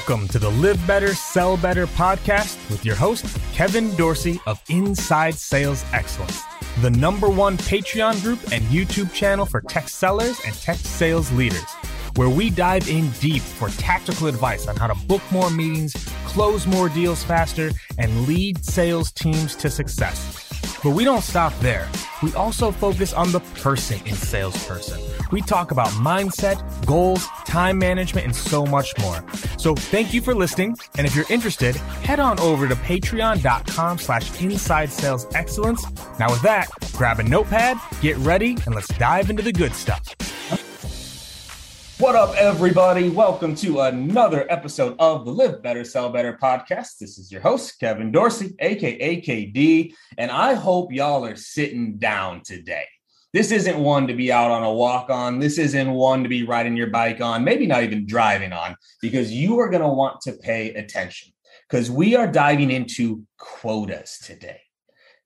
Welcome to the Live Better, Sell Better podcast with your host, Kevin Dorsey of Inside Sales Excellence, the number one Patreon group and YouTube channel for tech sellers and tech sales leaders, where we dive in deep for tactical advice on how to book more meetings, close more deals faster, and lead sales teams to success. But we don't stop there. We also focus on the person in salesperson we talk about mindset, goals, time management, and so much more. So thank you for listening. And if you're interested, head on over to patreon.com slash inside sales excellence. Now with that, grab a notepad, get ready, and let's dive into the good stuff. What up, everybody? Welcome to another episode of the Live Better, Sell Better podcast. This is your host, Kevin Dorsey, aka KD, and I hope y'all are sitting down today. This isn't one to be out on a walk on. This isn't one to be riding your bike on, maybe not even driving on, because you are going to want to pay attention because we are diving into quotas today.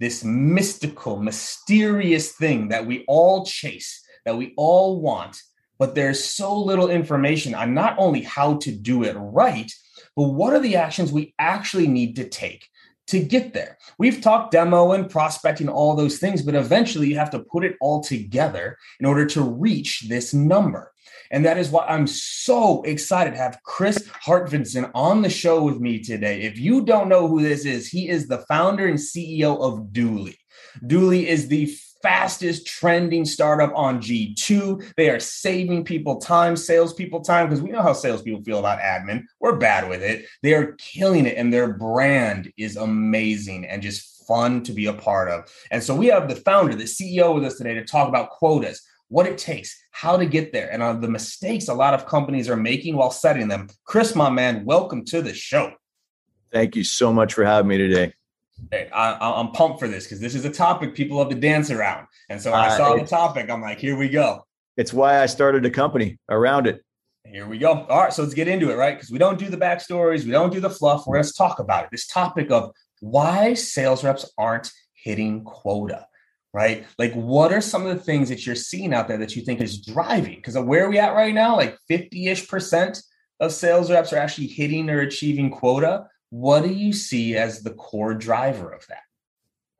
This mystical, mysterious thing that we all chase, that we all want, but there's so little information on not only how to do it right, but what are the actions we actually need to take to get there. We've talked demo and prospecting, all those things, but eventually you have to put it all together in order to reach this number. And that is why I'm so excited to have Kris Hartvigsen on the show with me today. If you don't know who this is, he is the founder and CEO of Dooly. Dooly is the fastest trending startup on G2. They are saving people time, salespeople time, because we know how salespeople feel about admin. We're bad with it. They are killing it, and their brand is amazing and just fun to be a part of. And so we have the founder, the CEO with us today to talk about quotas, what it takes, how to get there, and uh, the mistakes a lot of companies are making while setting them. Chris, my man, welcome to the show. Thank you so much for having me today. Hey, I, am pumped for this because this is a topic people love to dance around. And so I saw uh, the topic. I'm like, here we go. It's why I started a company around it. Here we go. All right, so let's get into it, right? Because we don't do the backstories, we don't do the fluff. We're going to talk about it. This topic of why sales reps aren't hitting quota, right? Like, what are some of the things that you're seeing out there that you think is driving? Because where are we at right now? Like 50 ish percent of sales reps are actually hitting or achieving quota. What do you see as the core driver of that?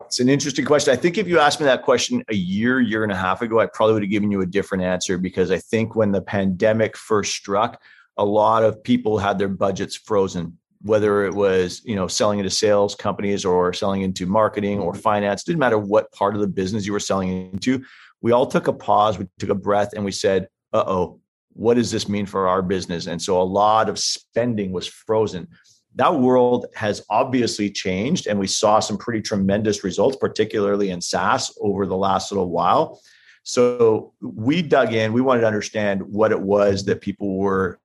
It's an interesting question. I think if you asked me that question a year, year and a half ago, I probably would have given you a different answer because I think when the pandemic first struck, a lot of people had their budgets frozen whether it was you know selling into sales companies or selling into marketing or finance didn't matter what part of the business you were selling into we all took a pause we took a breath and we said uh-oh what does this mean for our business and so a lot of spending was frozen that world has obviously changed and we saw some pretty tremendous results particularly in SaaS over the last little while. So we dug in we wanted to understand what it was that people were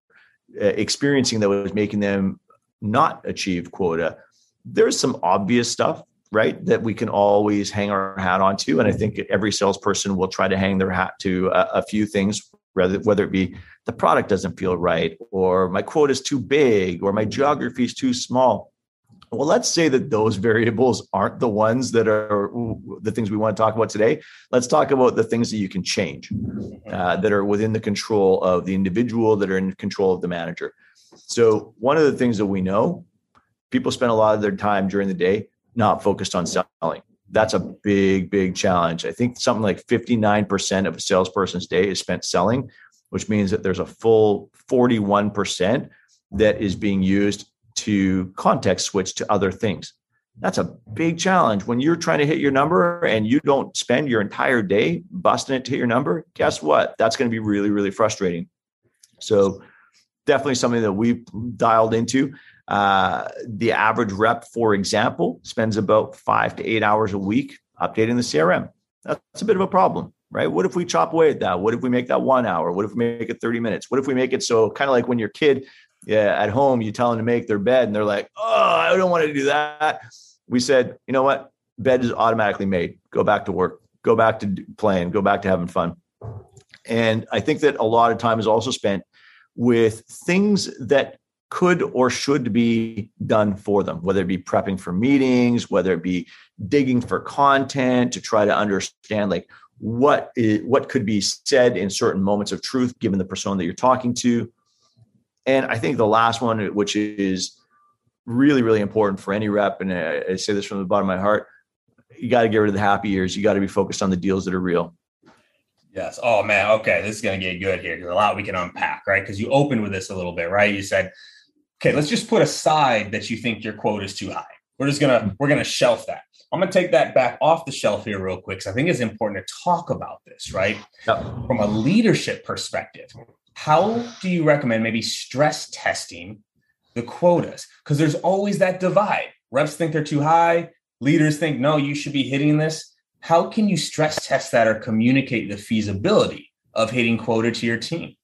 uh, experiencing that was making them not achieve quota. There's some obvious stuff right that we can always hang our hat on onto and i think every salesperson will try to hang their hat to a, a few things rather whether it be the product doesn't feel right or my quote is too big or my geography is too small. Well let's say that those variables aren't the ones that are the things we want to talk about today. Let's talk about the things that you can change uh, that are within the control of the individual that are in control of the manager. So one of the things that we know people spend a lot of their time during the day not focused on selling That's a big, big challenge. I think something like 59% of a salesperson's day is spent selling, which means that there's a full 41% that is being used to context switch to other things. That's a big challenge. When you're trying to hit your number and you don't spend your entire day busting it to hit your number, guess what? That's going to be really, really frustrating. So, definitely something that we've dialed into. Uh, the average rep, for example, spends about five to eight hours a week updating the CRM. That's a bit of a problem, right? What if we chop away at that? What if we make that one hour? What if we make it 30 minutes? What if we make it so kind of like when your kid yeah, at home, you tell them to make their bed and they're like, oh, I don't want to do that. We said, you know what? Bed is automatically made. Go back to work, go back to playing, go back to having fun. And I think that a lot of time is also spent with things that could or should be done for them, whether it be prepping for meetings, whether it be digging for content to try to understand like what is, what could be said in certain moments of truth given the persona that you're talking to. And I think the last one, which is really, really important for any rep, and I, say this from the bottom of my heart, you got to get rid of the happy ears. You got to be focused on the deals that are real. Yes. Oh man. Okay. This is going to get good here. There's a lot we can unpack, right? Because you opened with this a little bit, right? You said, okay, let's just put aside that you think your quote is too high. We're just gonna mm-hmm. we're gonna shelf that. I'm gonna take that back off the shelf here real quick because I think it's important to talk about this, right? Yep. From a leadership perspective, how do you recommend maybe stress testing the quotas? Because there's always that divide. Reps think they're too high. Leaders think no, you should be hitting this. How can you stress test that or communicate the feasibility of hitting quota to your team?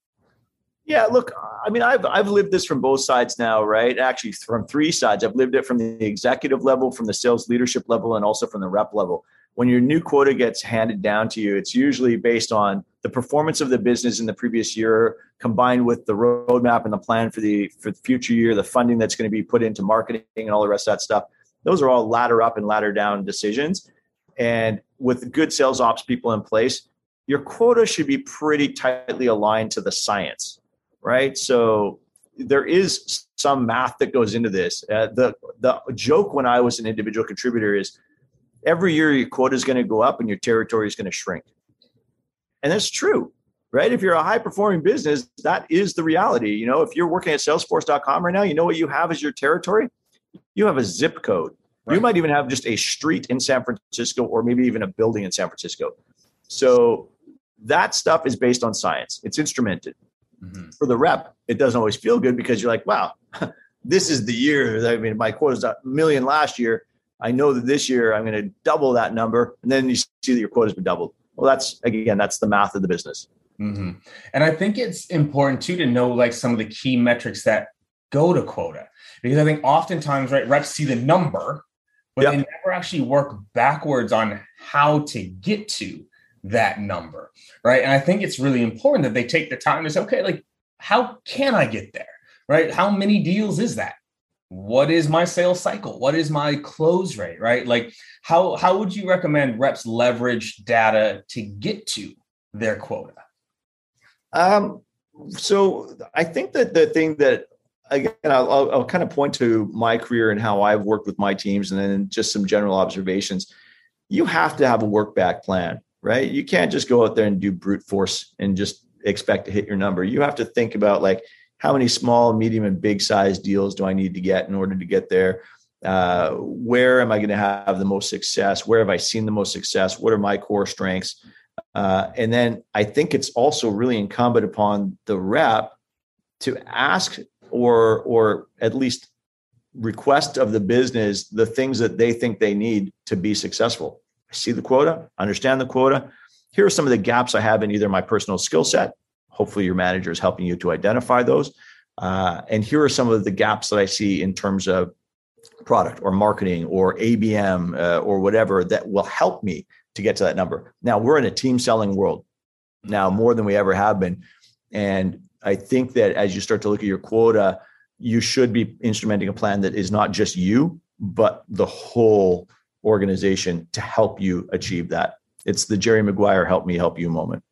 Yeah, look, I mean, I've I've lived this from both sides now, right? Actually, from three sides. I've lived it from the executive level, from the sales leadership level, and also from the rep level. When your new quota gets handed down to you, it's usually based on the performance of the business in the previous year, combined with the roadmap and the plan for the for the future year, the funding that's going to be put into marketing and all the rest of that stuff. Those are all ladder up and ladder down decisions. And with good sales ops people in place, your quota should be pretty tightly aligned to the science right? So there is some math that goes into this. Uh, the the joke when I was an individual contributor is every year your quota is going to go up and your territory is going to shrink, and that's true, right? If you're a high performing business, that is the reality. You know, if you're working at Salesforce.com right now, you know what you have as your territory. You have a zip code. Right. You might even have just a street in San Francisco, or maybe even a building in San Francisco. So that stuff is based on science. It's instrumented. Mm-hmm. For the rep, it doesn't always feel good because you're like, wow, this is the year. I mean, my quota is a million last year. I know that this year I'm going to double that number. And then you see that your quota has been doubled. Well, that's again, that's the math of the business. Mm-hmm. And I think it's important too to know like some of the key metrics that go to quota because I think oftentimes, right, reps see the number, but yep. they never actually work backwards on how to get to that number, right? And I think it's really important that they take the time to say, okay, like, how can I get there, right? How many deals is that? What is my sales cycle? What is my close rate, right? Like, how how would you recommend reps leverage data to get to their quota? Um, so I think that the thing that again, I'll, I'll, I'll, kind of point to my career and how I've worked with my teams, and then just some general observations. You have to have a work back plan right? You can't just go out there and do brute force and just expect to hit your number. You have to think about like how many small, medium, and big size deals do I need to get in order to get there? Uh, where am I going to have the most success? Where have I seen the most success? What are my core strengths? Uh, and then I think it's also really incumbent upon the rep to ask or or at least request of the business the things that they think they need to be successful see the quota, understand the quota. Here are some of the gaps I have in either my personal skill set. Hopefully, your manager is helping you to identify those. Uh, and here are some of the gaps that I see in terms of product or marketing or ABM uh, or whatever that will help me to get to that number. Now, we're in a team selling world now more than we ever have been. And I think that as you start to look at your quota, you should be instrumenting a plan that is not just you, but the whole organization to help you achieve that. It's the Jerry Maguire help me help you moment.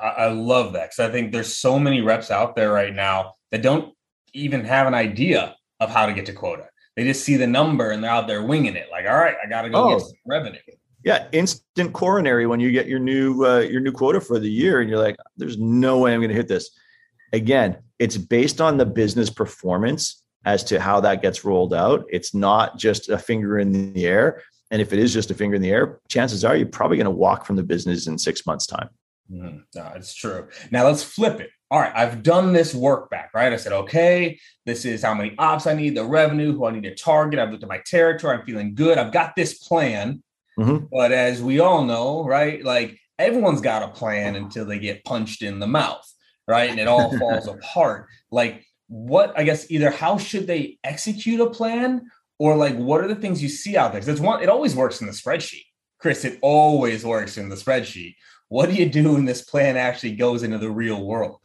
I, love that because I think there's so many reps out there right now that don't even have an idea of how to get to quota. They just see the number and they're out there winging it. Like, all right, I got to go oh. get some revenue. Yeah, instant coronary when you get your new uh, your new quota for the year, and you're like, "There's no way I'm going to hit this." Again, it's based on the business performance as to how that gets rolled out. It's not just a finger in the air. And if it is just a finger in the air, chances are you're probably going to walk from the business in six months' time. Mm, no, it's true. Now let's flip it. All right, I've done this work back, right? I said, okay, this is how many ops I need, the revenue, who I need to target. I've looked at my territory. I'm feeling good. I've got this plan. Mm-hmm. But as we all know, right, like everyone's got a plan until they get punched in the mouth, right? And it all falls apart. Like, what, I guess, either how should they execute a plan or like what are the things you see out there? Because it's one, it always works in the spreadsheet. Chris, it always works in the spreadsheet. What do you do when this plan actually goes into the real world?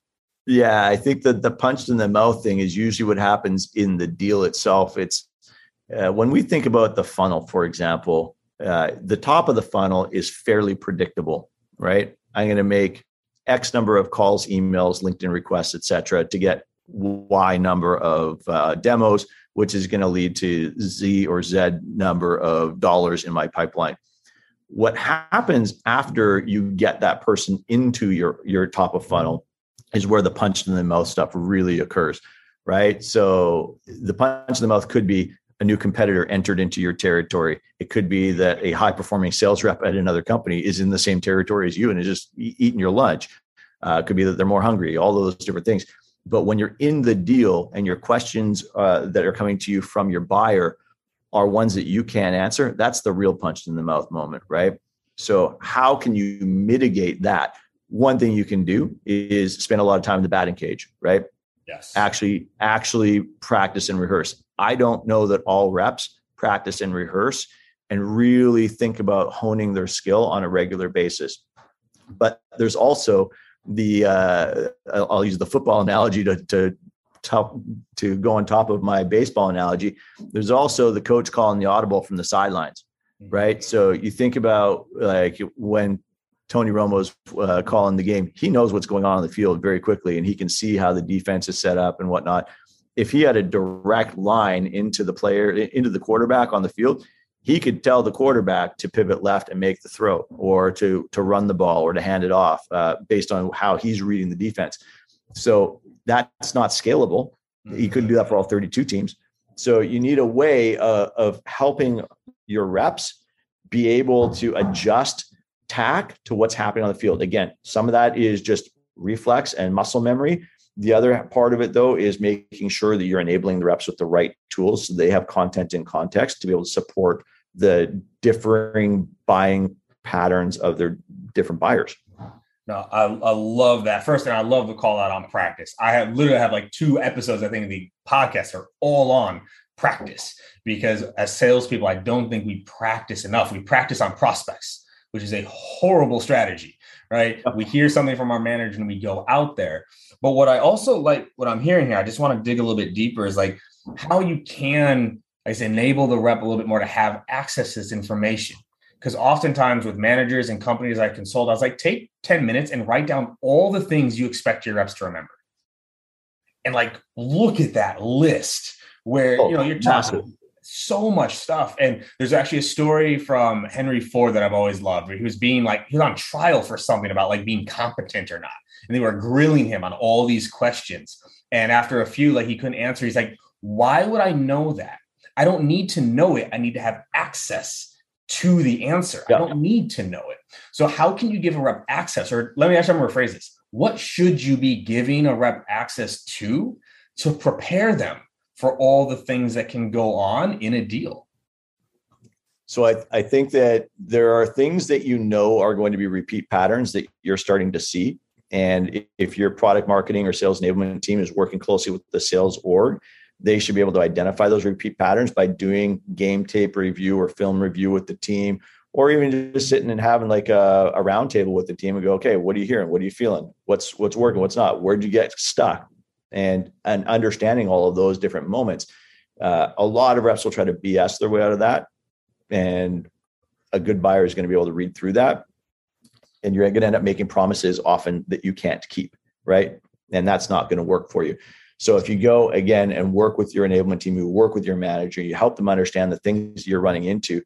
Yeah, I think that the punched in the mouth thing is usually what happens in the deal itself. It's uh, when we think about the funnel, for example, uh, the top of the funnel is fairly predictable, right? I'm going to make X number of calls, emails, LinkedIn requests, etc., to get Y number of uh, demos, which is going to lead to Z or Z number of dollars in my pipeline. What happens after you get that person into your your top of funnel is where the punch in the mouth stuff really occurs right? So the punch in the mouth could be a new competitor entered into your territory. It could be that a high performing sales rep at another company is in the same territory as you and is just eating your lunch. Uh, it could be that they're more hungry all those different things but when you're in the deal and your questions uh, that are coming to you from your buyer are ones that you can't answer, that's the real punch in the mouth moment, right? So, how can you mitigate that? One thing you can do is spend a lot of time in the batting cage, right? Yes. Actually, actually practice and rehearse. I don't know that all reps practice and rehearse and really think about honing their skill on a regular basis. But there's also the uh, I'll use the football analogy to, to top to go on top of my baseball analogy, there's also the coach calling the audible from the sidelines, mm-hmm. right? So you think about like when Tony Romo's uh, calling the game, he knows what's going on on the field very quickly, and he can see how the defense is set up and whatnot. If he had a direct line into the player, into the quarterback on the field, he could tell the quarterback to pivot left and make the throw, or to to run the ball, or to hand it off, uh, based on how he's reading the defense. So that's not scalable. You couldn't do that for all 32 teams. So you need a way uh, of helping your reps be able to adjust tack to what's happening on the field. Again, some of that is just reflex and muscle memory. The other part of it, though, is making sure that you're enabling the reps with the right tools so they have content in context to be able to support the differing buying patterns of their different buyers. No, I, I love that. First thing, I love the call out on practice. I have literally have like two episodes, I think, the podcast are all on practice because as salespeople, I don't think we practice enough. We practice on prospects, which is a horrible strategy, right? We hear something from our manager and we go out there. But what I also like, what I'm hearing here, I just want to dig a little bit deeper is like how you can, I say, enable the rep a little bit more to have access to this information because oftentimes with managers and companies I consult, I was like, take 10 minutes and write down all the things you expect your reps to remember. And like, look at that list where, oh, you know, you're talking massive. so much stuff. And there's actually a story from Henry Ford that I've always loved where he was being like, he was on trial for something about like being competent or not. And they were grilling him on all these questions. And after a few, like he couldn't answer, he's like, why would I know that? I don't need to know it. I need to have access to the answer. Yeah. I don't need to know it. So how can you give a rep access? Or let me actually rephrase this. What should you be giving a rep access to to prepare them for all the things that can go on in a deal? So I, I think that there are things that you know are going to be repeat patterns that you're starting to see. And if your product marketing or sales enablement team is working closely with the sales org, they should be able to identify those repeat patterns by doing game tape review or film review with the team or even just sitting and having like a, a roundtable with the team and go okay what are you hearing? What are you feeling? What's what's working? What's not? Where'd you get stuck? And and understanding all of those different moments. Uh, a lot of reps will try to bs their way out of that and a good buyer is going to be able to read through that. And you're going to end up making promises often that you can't keep right? And that's not going to work for you So if you go again and work with your enablement team, you work with your manager, you help them understand the things you're running into,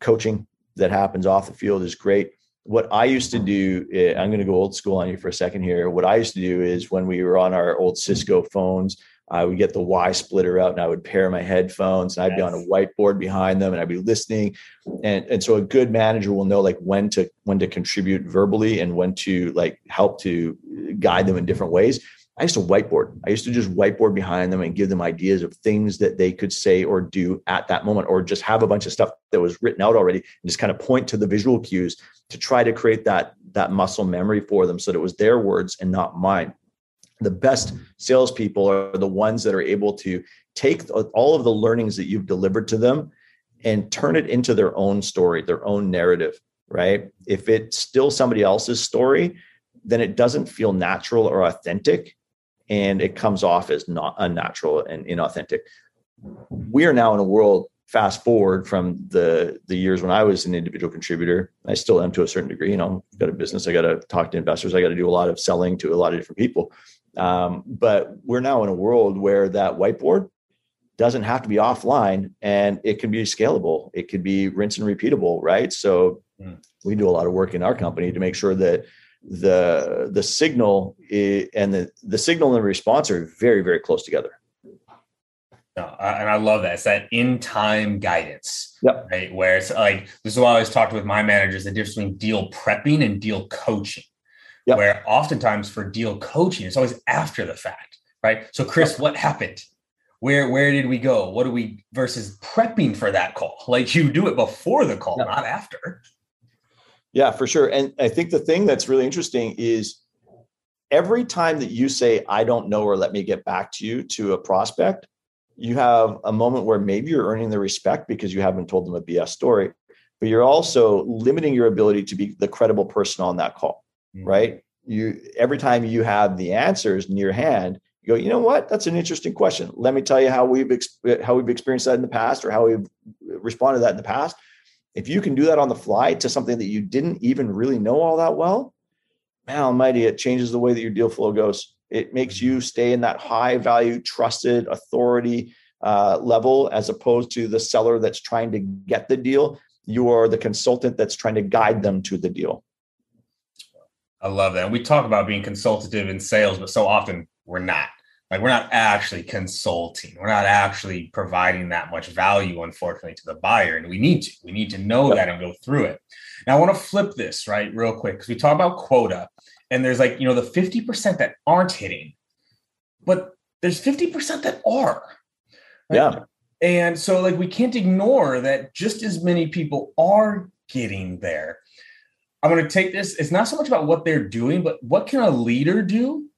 coaching that happens off the field is great. What I used to do, eh, I'm going to go old school on you for a second here. What I used to do is when we were on our old Cisco phones, I would get the Y splitter out and I would pair my headphones and I'd be on a whiteboard behind them and I'd be listening. And, and so a good manager will know like when to when to contribute verbally and when to like help to guide them in different ways. I used to whiteboard. I used to just whiteboard behind them and give them ideas of things that they could say or do at that moment, or just have a bunch of stuff that was written out already and just kind of point to the visual cues to try to create that that muscle memory for them so that it was their words and not mine the best salespeople are the ones that are able to take all of the learnings that you've delivered to them and turn it into their own story, their own narrative, right? If it's still somebody else's story, then it doesn't feel natural or authentic and it comes off as not unnatural and inauthentic. We are now in a world fast forward from the the years when I was an individual contributor. I still am to a certain degree, you know, I've got a business, I got to talk to investors, I got to do a lot of selling to a lot of different people. Um, but we're now in a world where that whiteboard doesn't have to be offline and it can be scalable. It could be rinse and repeatable, right? So mm. we do a lot of work in our company to make sure that the the signal is, and the the signal and the response are very very close together. No, and I love that. It's that in time guidance, yep. right? Where it's like this is why I always talked with my managers: the difference between deal prepping and deal coaching Yep. Where oftentimes for deal coaching, it's always after the fact, right? So, Chris, yep. what happened? Where where did we go? What do we versus prepping for that call? Like you do it before the call, not after. Yeah, for sure. And I think the thing that's really interesting is every time that you say, I don't know, or let me get back to you to a prospect, you have a moment where maybe you're earning the respect because you haven't told them a BS story, but you're also limiting your ability to be the credible person on that call mm-hmm. right? You every time you have the answers near hand, you go, you know what? That's an interesting question. Let me tell you how we've how we've experienced that in the past, or how we've responded to that in the past. If you can do that on the fly to something that you didn't even really know all that well, man almighty, it changes the way that your deal flow goes. It makes you stay in that high value, trusted authority uh, level as opposed to the seller that's trying to get the deal. You are the consultant that's trying to guide them to the deal. I love that. And we talk about being consultative in sales, but so often we're not. Like we're not actually consulting. We're not actually providing that much value, unfortunately, to the buyer. And we need to. We need to know that and go through it. Now I want to flip this right real quick because we talk about quota, and there's like, you know, the 50% that aren't hitting, but there's 50% that are. Right? Yeah. And so like we can't ignore that just as many people are getting there I'm going to take this. It's not so much about what they're doing, but what can a leader do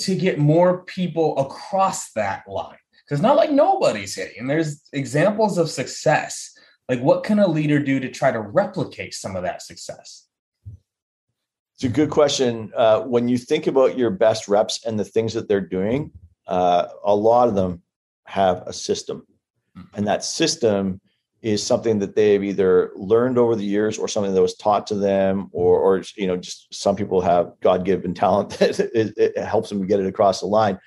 to get more people across that line? Because not like nobody's hitting. And there's examples of success. Like, what can a leader do to try to replicate some of that success? It's a good question. Uh, when you think about your best reps and the things that they're doing, uh, a lot of them have a system, hmm. and that system is something that they've either learned over the years or something that was taught to them or, or you know just some people have god-given talent that it, it helps them get it across the line.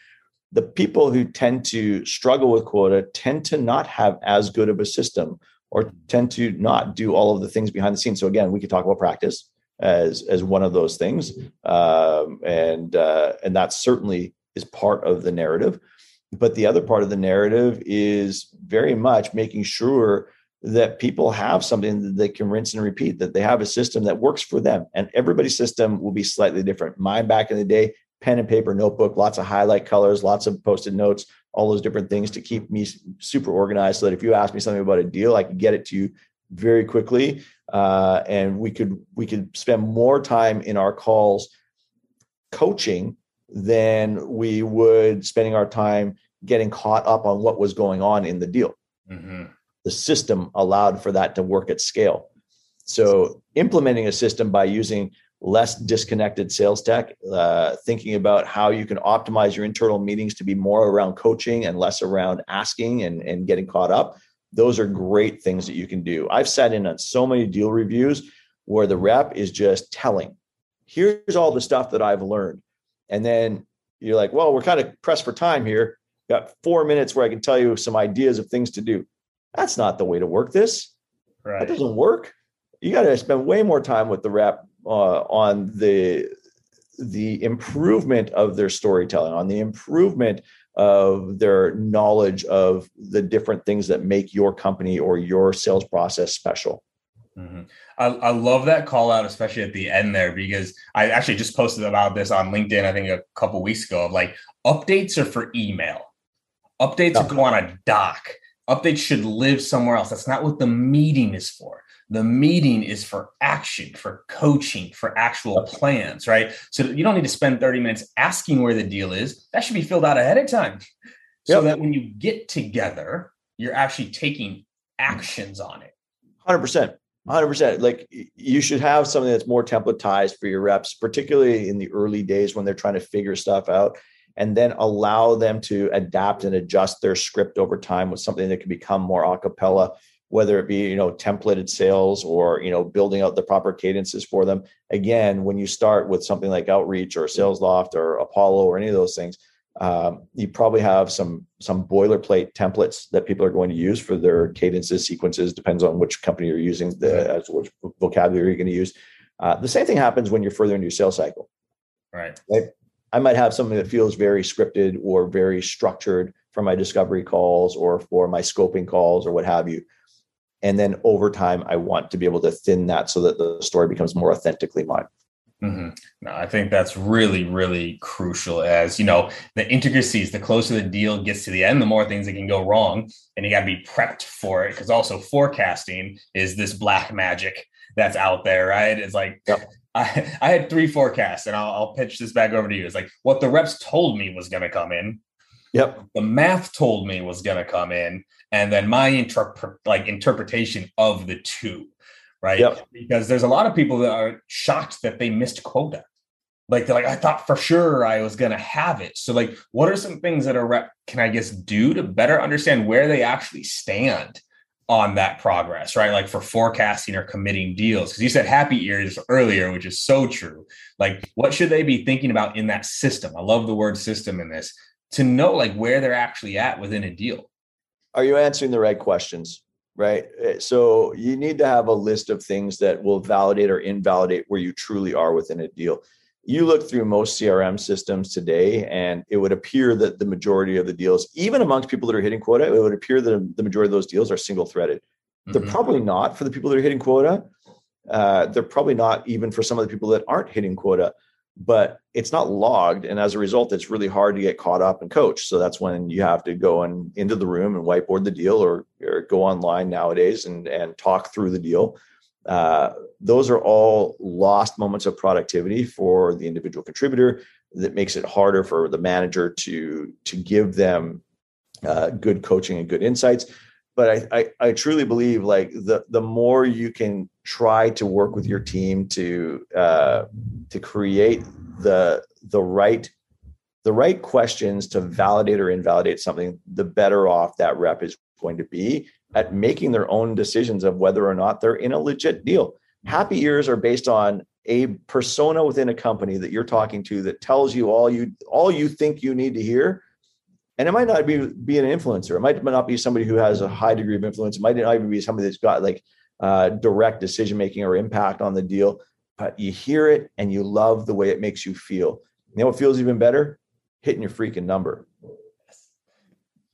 The people who tend to struggle with quota tend to not have as good of a system or tend to not do all of the things behind the scenes. So again we could talk about practice as as one of those things. Um, and uh, and that certainly is part of the narrative. But the other part of the narrative is very much making sure that people have something that they can rinse and repeat, that they have a system that works for them. And everybody's system will be slightly different. Mine back in the day, pen and paper notebook, lots of highlight colors, lots of post-it notes, all those different things to keep me super organized so that if you ask me something about a deal, I can get it to you very quickly. Uh, and we could we could spend more time in our calls coaching than we would spending our time getting caught up on what was going on in the deal. Mm-hmm the system allowed for that to work at scale. So implementing a system by using less disconnected sales tech, uh, thinking about how you can optimize your internal meetings to be more around coaching and less around asking and, and getting caught up. Those are great things that you can do. I've sat in on so many deal reviews where the rep is just telling, here's all the stuff that I've learned. And then you're like, well, we're kind of pressed for time here. Got four minutes where I can tell you some ideas of things to do. That's not the way to work this. Right. That doesn't work. You got to spend way more time with the rep uh, on the the improvement of their storytelling, on the improvement of their knowledge of the different things that make your company or your sales process special. Mm-hmm. I, I love that call out, especially at the end there, because I actually just posted about this on LinkedIn, I think a couple weeks ago, of like updates are for email. Updates go on a doc. Updates should live somewhere else. That's not what the meeting is for. The meeting is for action, for coaching, for actual plans, right? So you don't need to spend 30 minutes asking where the deal is. That should be filled out ahead of time. So yep. that when you get together, you're actually taking actions on it. 100%. 100% like you should have something that's more templatized for your reps particularly in the early days when they're trying to figure stuff out and then allow them to adapt and adjust their script over time with something that can become more a cappella whether it be you know templated sales or you know building out the proper cadences for them. Again when you start with something like outreach or Salesloft or apollo or any of those things um, you probably have some some boilerplate templates that people are going to use for their cadences sequences depends on which company you're using the as which vocabulary you're going to use. Uh, the same thing happens when you're further into your sales cycle. Right i might have something that feels very scripted or very structured for my discovery calls or for my scoping calls or what have you and then over time i want to be able to thin that so that the story becomes more authentically mine Mm-hmm. No, I think that's really, really crucial. As you know, the intricacies, the closer the deal gets to the end, the more things that can go wrong, and you got to be prepped for it. Because also, forecasting is this black magic that's out there, right? It's like yep. I, I had three forecasts, and I'll, I'll pitch this back over to you. It's like what the reps told me was going to come in. Yep. The math told me was going to come in, and then my interpret like interpretation of the two right? Yep. Because there's a lot of people that are shocked that they missed quota. Like they're like, I thought for sure I was gonna have it. So, like, what are some things that a rep can I guess do to better understand where they actually stand on that progress, right? Like for forecasting or committing deals. Because you said happy ears earlier, which is so true. Like, what should they be thinking about in that system? I love the word system in this to know like where they're actually at within a deal. Are you answering the right questions? right? Eh, so you need to have a list of things that will validate or invalidate where you truly are within a deal. You look through most CRM systems today, and it would appear that the majority of the deals, even amongst people that are hitting quota, it would appear that the majority of those deals are single threaded. Mm-hmm. They're probably not for the people that are hitting quota. Uh, they're probably not even for some of the people that aren't hitting quota but it's not logged and as a result it's really hard to get caught up and coach so that's when you have to go and into the room and whiteboard the deal or, or go online nowadays and and talk through the deal uh, those are all lost moments of productivity for the individual contributor that makes it harder for the manager to to give them uh, good coaching and good insights. But I, I, I truly believe like the the more you can try to work with your team to uh, to create the the right the right questions to validate or invalidate something, the better off that rep is going to be at making their own decisions of whether or not they're in a legit deal. Happy ears are based on a persona within a company that you're talking to that tells you all you all you think you need to hear and it might not be be an influencer. It might not be somebody who has a high degree of influence. It might not even be somebody that's got like uh, direct decision making or impact on the deal. But you hear it and you love the way it makes you feel. You know what feels even better? Hitting your freaking number.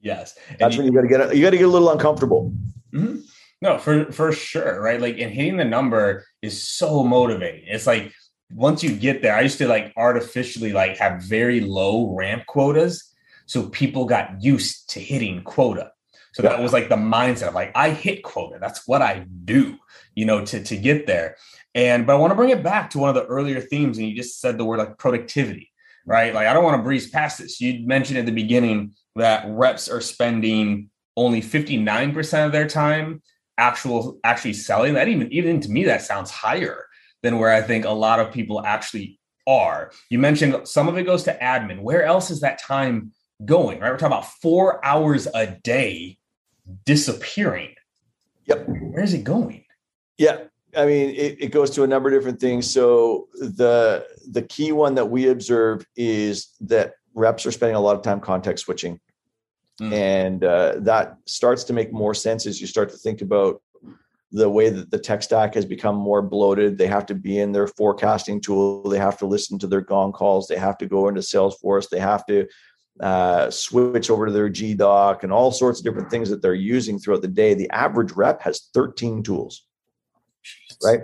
Yes, that's when you got to get you got to get a little uncomfortable. Mm-hmm. No, for for sure, right? Like, and hitting the number is so motivating. It's like once you get there, I used to like artificially like have very low ramp quotas so people got used to hitting quota. So that was like the mindset of like, I hit quota. That's what I do, you know, to, to get there. And, but I want to bring it back to one of the earlier themes. And you just said the word like productivity, right? Like, I don't want to breeze past this. You mentioned at the beginning that reps are spending only 59% of their time actual actually selling that even even to me that sounds higher than where i think a lot of people actually are you mentioned some of it goes to admin where else is that time going, right? We're talking about four hours a day disappearing. Yep. Where's it going? Yeah. I mean, it, it goes to a number of different things. So the the key one that we observe is that reps are spending a lot of time context switching. Mm. And uh, that starts to make more sense as you start to think about the way that the tech stack has become more bloated. They have to be in their forecasting tool. They have to listen to their gong calls. They have to go into Salesforce. They have to uh, switch over to their GDoc and all sorts of different things that they're using throughout the day. The average rep has 13 tools, right?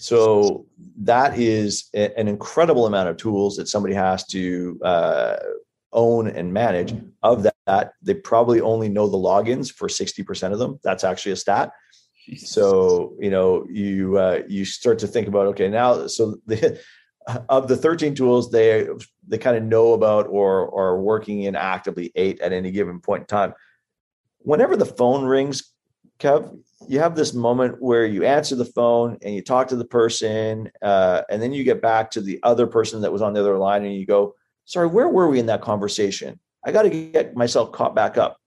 So that is a, an incredible amount of tools that somebody has to uh, own and manage. Of that, they probably only know the logins for 60% of them. That's actually a stat. So you know you uh, you start to think about okay now so the of the 13 tools they they kind of know about or are working in actively eight at any given point in time. Whenever the phone rings, Kev, you have this moment where you answer the phone and you talk to the person, uh, and then you get back to the other person that was on the other line, and you go, "Sorry, where were we in that conversation? I got to get myself caught back up."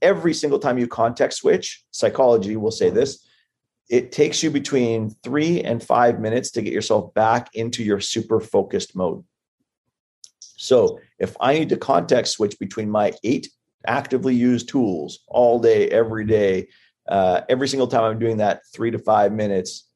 Every single time you context switch, psychology will say this: it takes you between three and five minutes to get yourself back into your super focused mode. So if I need to context switch between my eight actively use tools all day, every day, uh, every single time I'm doing that three to five minutes,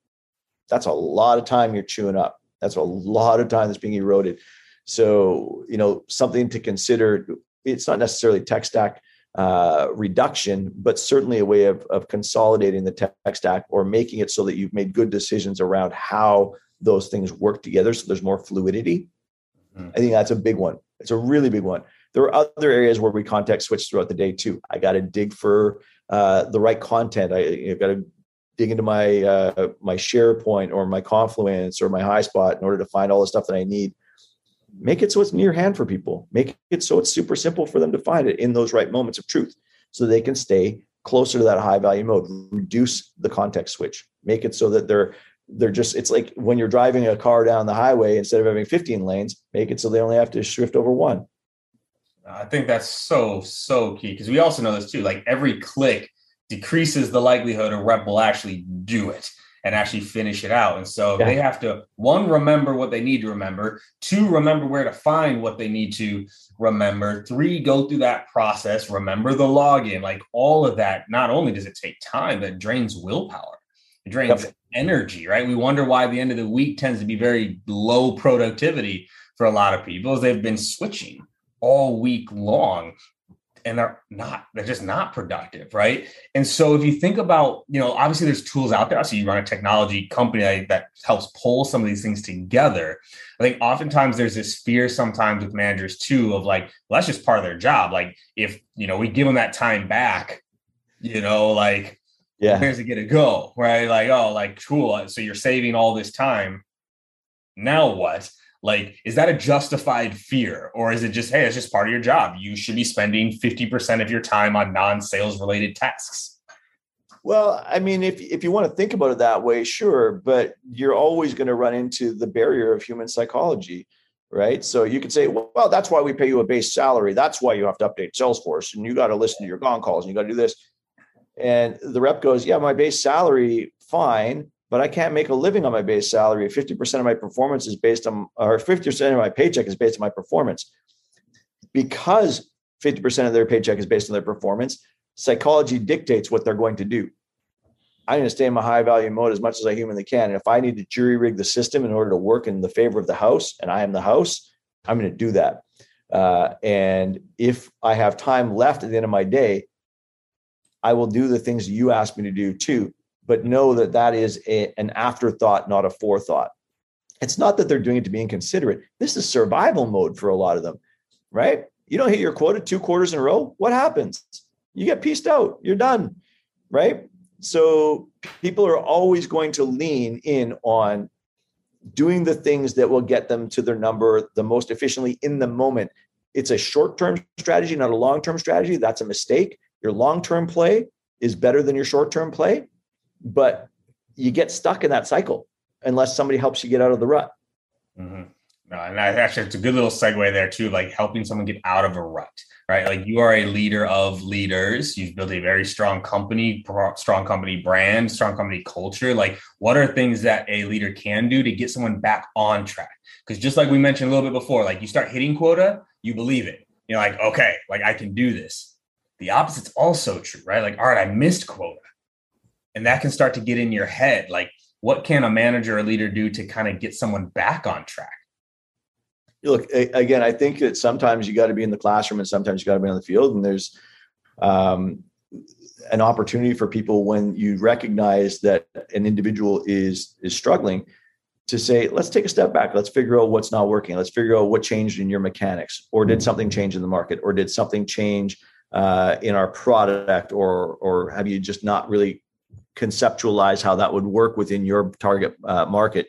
that's a lot of time you're chewing up. That's a lot of time that's being eroded. So, you know, something to consider. It's not necessarily tech stack uh, reduction, but certainly a way of, of consolidating the tech stack or making it so that you've made good decisions around how those things work together so there's more fluidity. Mm-hmm. I think that's a big one. It's a really big one. There are other areas where we context switch throughout the day too. I got to dig for uh, the right content. I, got to dig into my uh, my SharePoint or my Confluence or my HighSpot in order to find all the stuff that I need. Make it so it's near hand for people. Make it so it's super simple for them to find it in those right moments of truth so they can stay closer to that high value mode. Reduce the context switch. Make it so that they're they're just it's like when you're driving a car down the highway instead of having 15 lanes make it so they only have to shift over one i think that's so so key because we also know this too like every click decreases the likelihood a rep will actually do it and actually finish it out. And so yeah. they have to one remember what they need to remember, two remember where to find what they need to remember, three go through that process, remember the login, like all of that. Not only does it take time, but it drains willpower. It drains yep. energy, right? We wonder why the end of the week tends to be very low productivity for a lot of people as they've been switching all week long and they're not they're just not productive right? And so if you think about you know obviously there's tools out there. So you run a technology company that helps pull some of these things together. I think oftentimes there's this fear sometimes with managers too of like well that's just part of their job. Like if you know we give them that time back you know like yeah. where's it gonna go right? Like oh like cool. So you're saving all this time. Now what like is that a justified fear? Or is it just hey it's just part of your job. You should be spending 50% of your time on non-sales related tasks. Well i mean if, if you want to think about it that way sure but you're always going to run into the barrier of human psychology right? So you could say well that's why we pay you a base salary. That's why you have to update salesforce and you got to listen to your gong calls and you got to do this. And the rep goes yeah my base salary fine but I can't make a living on my base salary. 50% of my performance is based on, or 50% of my paycheck is based on my performance. Because 50% of their paycheck is based on their performance, psychology dictates what they're going to do. I'm going to stay in my high value mode as much as I humanly can. And if I need to jury rig the system in order to work in the favor of the house, and I am the house, I'm going to do that. Uh, and if I have time left at the end of my day, I will do the things you asked me to do too but know that that is a, an afterthought, not a forethought. It's not that they're doing it to be inconsiderate. This is survival mode for a lot of them, right? You don't hit your quota two quarters in a row. What happens? You get pieced out. You're done, right? So people are always going to lean in on doing the things that will get them to their number the most efficiently in the moment. It's a short term strategy, not a long term strategy. That's a mistake. Your long term play is better than your short term play but you get stuck in that cycle unless somebody helps you get out of the rut. Mm-hmm. No, and I, actually, it's a good little segue there too, like helping someone get out of a rut, right? Like you are a leader of leaders. You've built a very strong company, strong company brand, strong company culture. Like, what are things that a leader can do to get someone back on track? Because just like we mentioned a little bit before, like you start hitting quota, you believe it. You're like, okay, like I can do this. The opposite's also true, right? Like, all right, I missed quota. And that can start to get in your head. Like, what can a manager or leader do to kind of get someone back on track? Look, again, I think that sometimes you got to be in the classroom and sometimes you got to be on the field. And there's um, an opportunity for people when you recognize that an individual is is struggling to say, let's take a step back. Let's figure out what's not working. Let's figure out what changed in your mechanics, or did something change in the market, or did something change uh, in our product, or or have you just not really conceptualized how that would work within your target uh, market?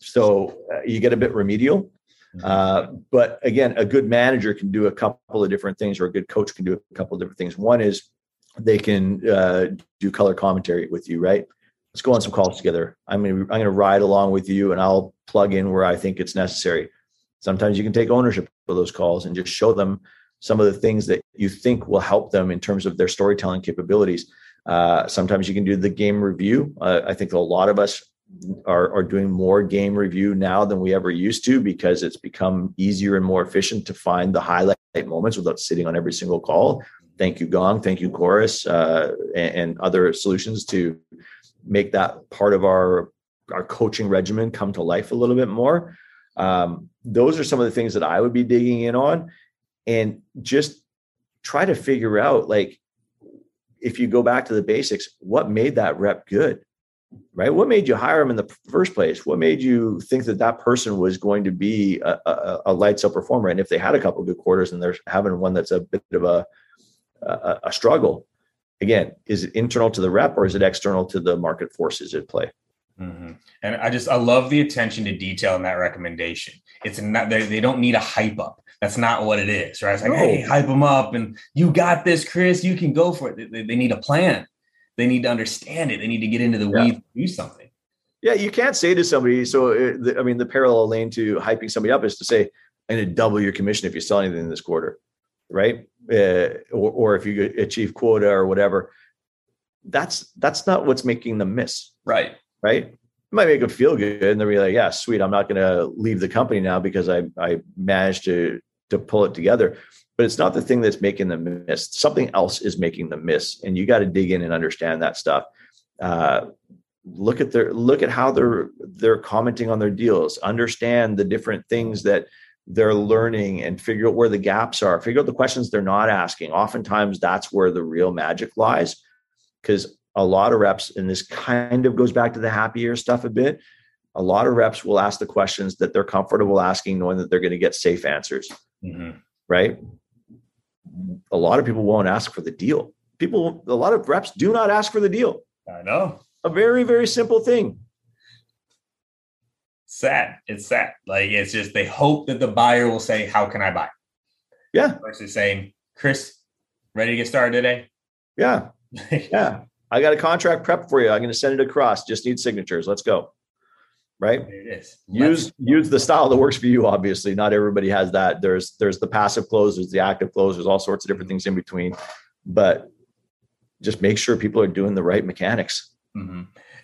So uh, you get a bit remedial. Mm-hmm. Uh, but again, a good manager can do a couple of different things, or a good coach can do a couple of different things. One is they can uh, do color commentary with you, right? let's go on some calls together. I'm gonna I'm gonna ride along with you, and I'll plug in where I think it's necessary. Sometimes you can take ownership of those calls and just show them some of the things that you think will help them in terms of their storytelling capabilities. Uh, sometimes you can do the game review. Uh, I think a lot of us are, are doing more game review now than we ever used to because it's become easier and more efficient to find the highlight moments without sitting on every single call. Thank you, Gong. Thank you, Chorus, uh, and, and, other solutions to make that part of our our coaching regimen come to life a little bit more. Um, those are some of the things that I would be digging in on, and just try to figure out like if you go back to the basics, what made that rep good, right? What made you hire him in the first place? What made you think that that person was going to be a, a, a lights performer? And if they had a couple good quarters and they're having one that's a bit of a a, a struggle, again, is it internal to the rep or is it external to the market forces at play? Mm-hmm. And I just I love the attention to detail in that recommendation. It's not they, they don't need a hype up. That's not what it is, right? It's like, no. hey, hype them up, and you got this, Chris. You can go for it. They, they, need a plan. They need to understand it. They need to get into the yeah. weeds, do something. Yeah, you can't say to somebody. So, uh, I mean, the parallel lane to hyping somebody up is to say, "I'm going to double your commission if you sell anything in this quarter." right? Uh, or, or if you achieve quota or whatever, that's that's not what's making them miss. Right. Right. It might make them feel good, and they'll be like, "Yeah, sweet. I'm not going to leave the company now because I I managed to to pull it together." But it's not the thing that's making them miss. Something else is making them miss, and you got to dig in and understand that stuff. Uh, look at their look at how they're they're commenting on their deals. Understand the different things that they're learning and figure out where the gaps are, figure out the questions they're not asking. Oftentimes, that's where the real magic lies. Because a lot of reps, and this kind of goes back to the happy ears stuff a bit, a lot of reps will ask the questions that they're comfortable asking, knowing that they're going to get safe answers. Mm-hmm. Right. A lot of people won't ask for the deal. People, a lot of reps do not ask for the deal. I know. A very, very simple thing sad. It's sad. Like it's just they hope that the buyer will say, "How can I buy?" Yeah. Versus saying, "Chris, ready to get started today?" Yeah. yeah. I got a contract prep for you. I'm going to send it across. Just need signatures. Let's go. Right. There it is. Let's use use the style that works for you. Obviously, not everybody has that. There's there's the passive close. There's the active close. There's all sorts of different things in between. But just make sure people are doing the right mechanics. Mm-hmm.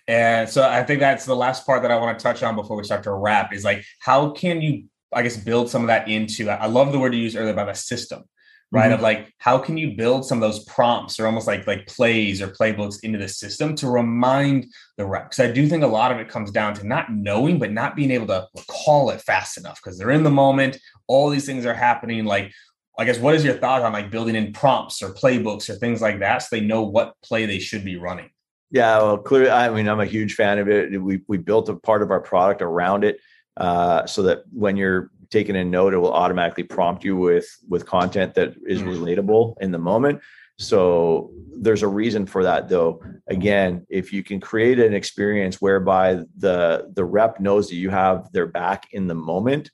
And so I think that's the last part that I want to touch on before we start to wrap is like, how can you, I guess, build some of that into, I love the word you used earlier about a system, right? Mm-hmm. Of like, how can you build some of those prompts or almost like, like plays or playbooks into the system to remind the rep? Because I do think a lot of it comes down to not knowing, but not being able to recall it fast enough because they're in the moment. All these things are happening. Like, I guess, what is your thought on like building in prompts or playbooks or things like that so they know what play they should be running? Yeah, well, clearly, I mean, I'm a huge fan of it. We we built a part of our product around it, uh, so that when you're taking a note, it will automatically prompt you with with content that is mm. relatable in the moment. So there's a reason for that, though. Again, if you can create an experience whereby the the rep knows that you have their back in the moment,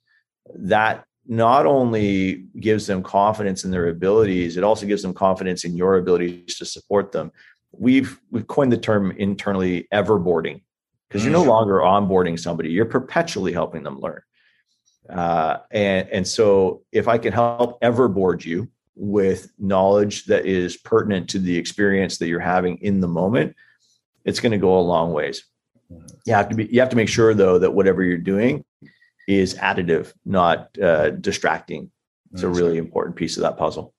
that not only gives them confidence in their abilities, it also gives them confidence in your abilities to support them we've we've coined the term internally everboarding because you're no mm. longer onboarding somebody you're perpetually helping them learn uh, and and so if i can help everboard you with knowledge that is pertinent to the experience that you're having in the moment it's going to go a long ways you have to be you have to make sure though that whatever you're doing is additive not uh, distracting It's a really important piece of that puzzle.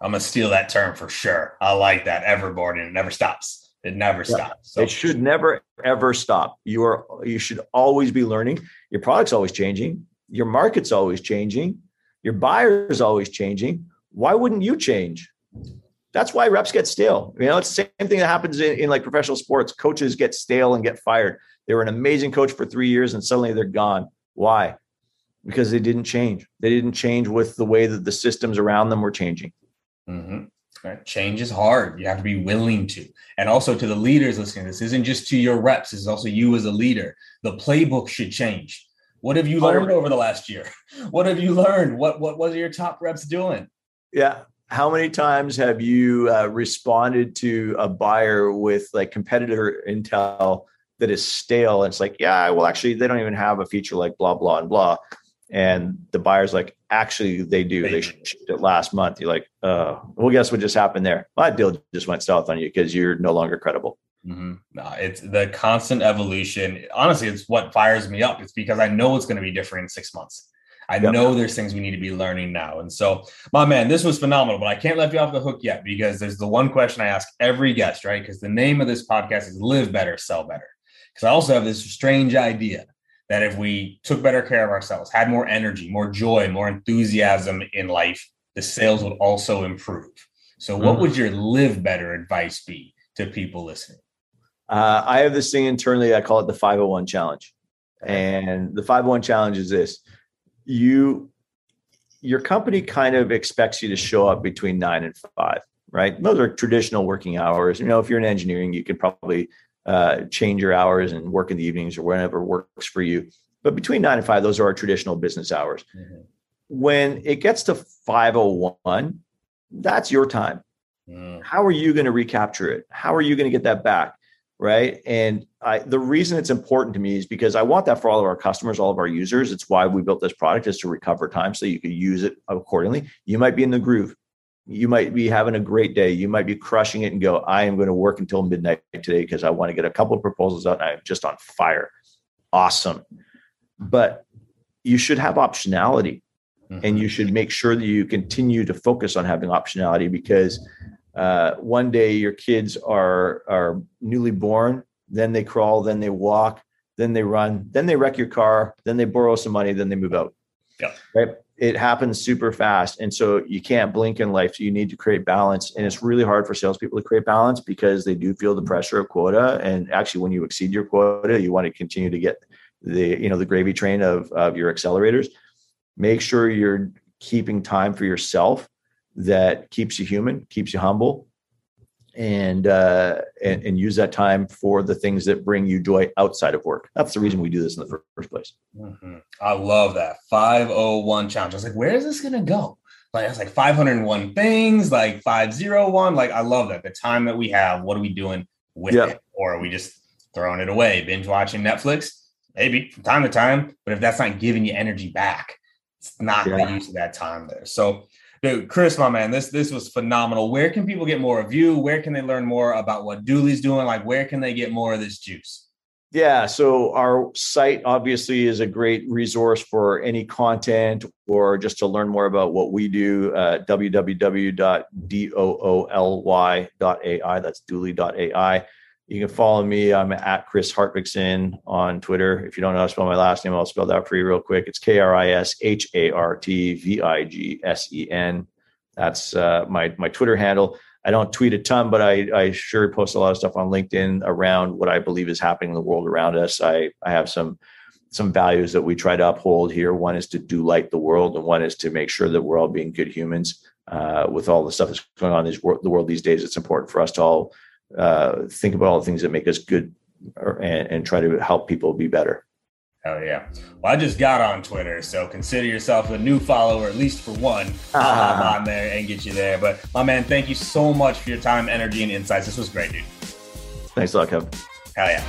I'm gonna steal that term for sure. I like that everboarding. It never stops. It never yeah. stops. So. It should never ever stop. You are you should always be learning. Your product's always changing. Your market's always changing. Your buyer's always changing. Why wouldn't you change? That's why reps get stale. You know, it's the same thing that happens in, in like professional sports. Coaches get stale and get fired. They were an amazing coach for three years and suddenly they're gone. Why? Because they didn't change. They didn't change with the way that the systems around them were changing. Mm-hmm. Right. Change is hard. You have to be willing to. And also to the leaders listening, this isn't just to your reps, is also you as a leader. The playbook should change. What have you learned over the last year? What have you learned? What what was your top reps doing? Yeah. How many times have you uh, responded to a buyer with like competitor intel that is stale? And it's like, yeah, well, actually, they don't even have a feature like blah blah and blah and the buyer's like, actually, they do. They shipped it last month. You're like, uh, well, guess what just happened there? My deal just went south on you because you're no longer credible. Mm-hmm. No, it's the constant evolution. Honestly, it's what fires me up. It's because I know it's going to be different in six months. I yep. know there's things we need to be learning now. And so, my man, this was phenomenal, but I can't let you off the hook yet because there's the one question I ask every guest, right? Because the name of this podcast is Live Better, Sell Better. Because I also have this strange idea that if we took better care of ourselves, had more energy, more joy, more enthusiasm in life, the sales would also improve. So, what mm. would your live better advice be to people listening? Uh, I have this thing internally. I call it the 501 challenge. And the 501 challenge is this you, your company kind of expects you to show up between nine and five, right? Those are traditional working hours. You know, if you're in engineering, you can probably uh, change your hours and work in the evenings or whenever works for you. But between nine and five, those are our traditional business hours. Mm-hmm. When it gets to 501, that's your time. Mm. How are you going to recapture it? How are you going to get that back? Right. And I, the reason it's important to me is because I want that for all of our customers, all of our users. It's why we built this product is to recover time so you can use it accordingly. You might be in the groove you might be having a great day. You might be crushing it and go, I am going to work until midnight today because I want to get a couple of proposals out and I'm just on fire. Awesome. But you should have optionality mm-hmm. and you should make sure that you continue to focus on having optionality because uh, one day your kids are are newly born, then they crawl, then they walk, then they run, then they wreck your car, then they borrow some money, then they move out. Yeah. Right it happens super fast. And so you can't blink in life. So you need to create balance. And it's really hard for salespeople to create balance because they do feel the pressure of quota. And actually, when you exceed your quota, you want to continue to get the, you know, the gravy train of, of your accelerators. Make sure you're keeping time for yourself that keeps you human, keeps you humble, and, uh, and and use that time for the things that bring you joy outside of work. That's the reason we do this in the first place. Mm-hmm. I love that 501 challenge. I was like, where is this going to go? Like it's like 501 things, like 501. Like I love that. The time that we have, what are we doing with yep. it? Or are we just throwing it away, binge watching Netflix? Maybe from time to time, but if that's not giving you energy back, it's not yeah. the use of that time there. So Dude, Kris, my man, this this was phenomenal. Where can people get more of you? Where can they learn more about what Dooly's doing? Like, where can they get more of this juice? Yeah, so our site obviously is a great resource for any content or just to learn more about what we do. Uh, www.dooly.ai. That's dooly.ai. You can follow me. I'm at Kris Hartvigsen on Twitter. If you don't know how to spell my last name, I'll spell that out for you real quick. It's K R I S H A R T V I G S E N. That's uh, my my Twitter handle. I don't tweet a ton, but I, I sure post a lot of stuff on LinkedIn around what I believe is happening in the world around us. I, I have some some values that we try to uphold here. One is to do light the world, and one is to make sure that we're all being good humans. Uh, with all the stuff that's going on in the world these days, it's important for us to all uh, think about all the things that make us good or, and, and, try to help people be better. Oh yeah. Well, I just got on Twitter, so consider yourself a new follower, at least for one. I'll hop on there and get you there. But my man, thank you so much for your time, energy, and insights. This was great, dude. Thanks a lot, Kevin. Hell yeah.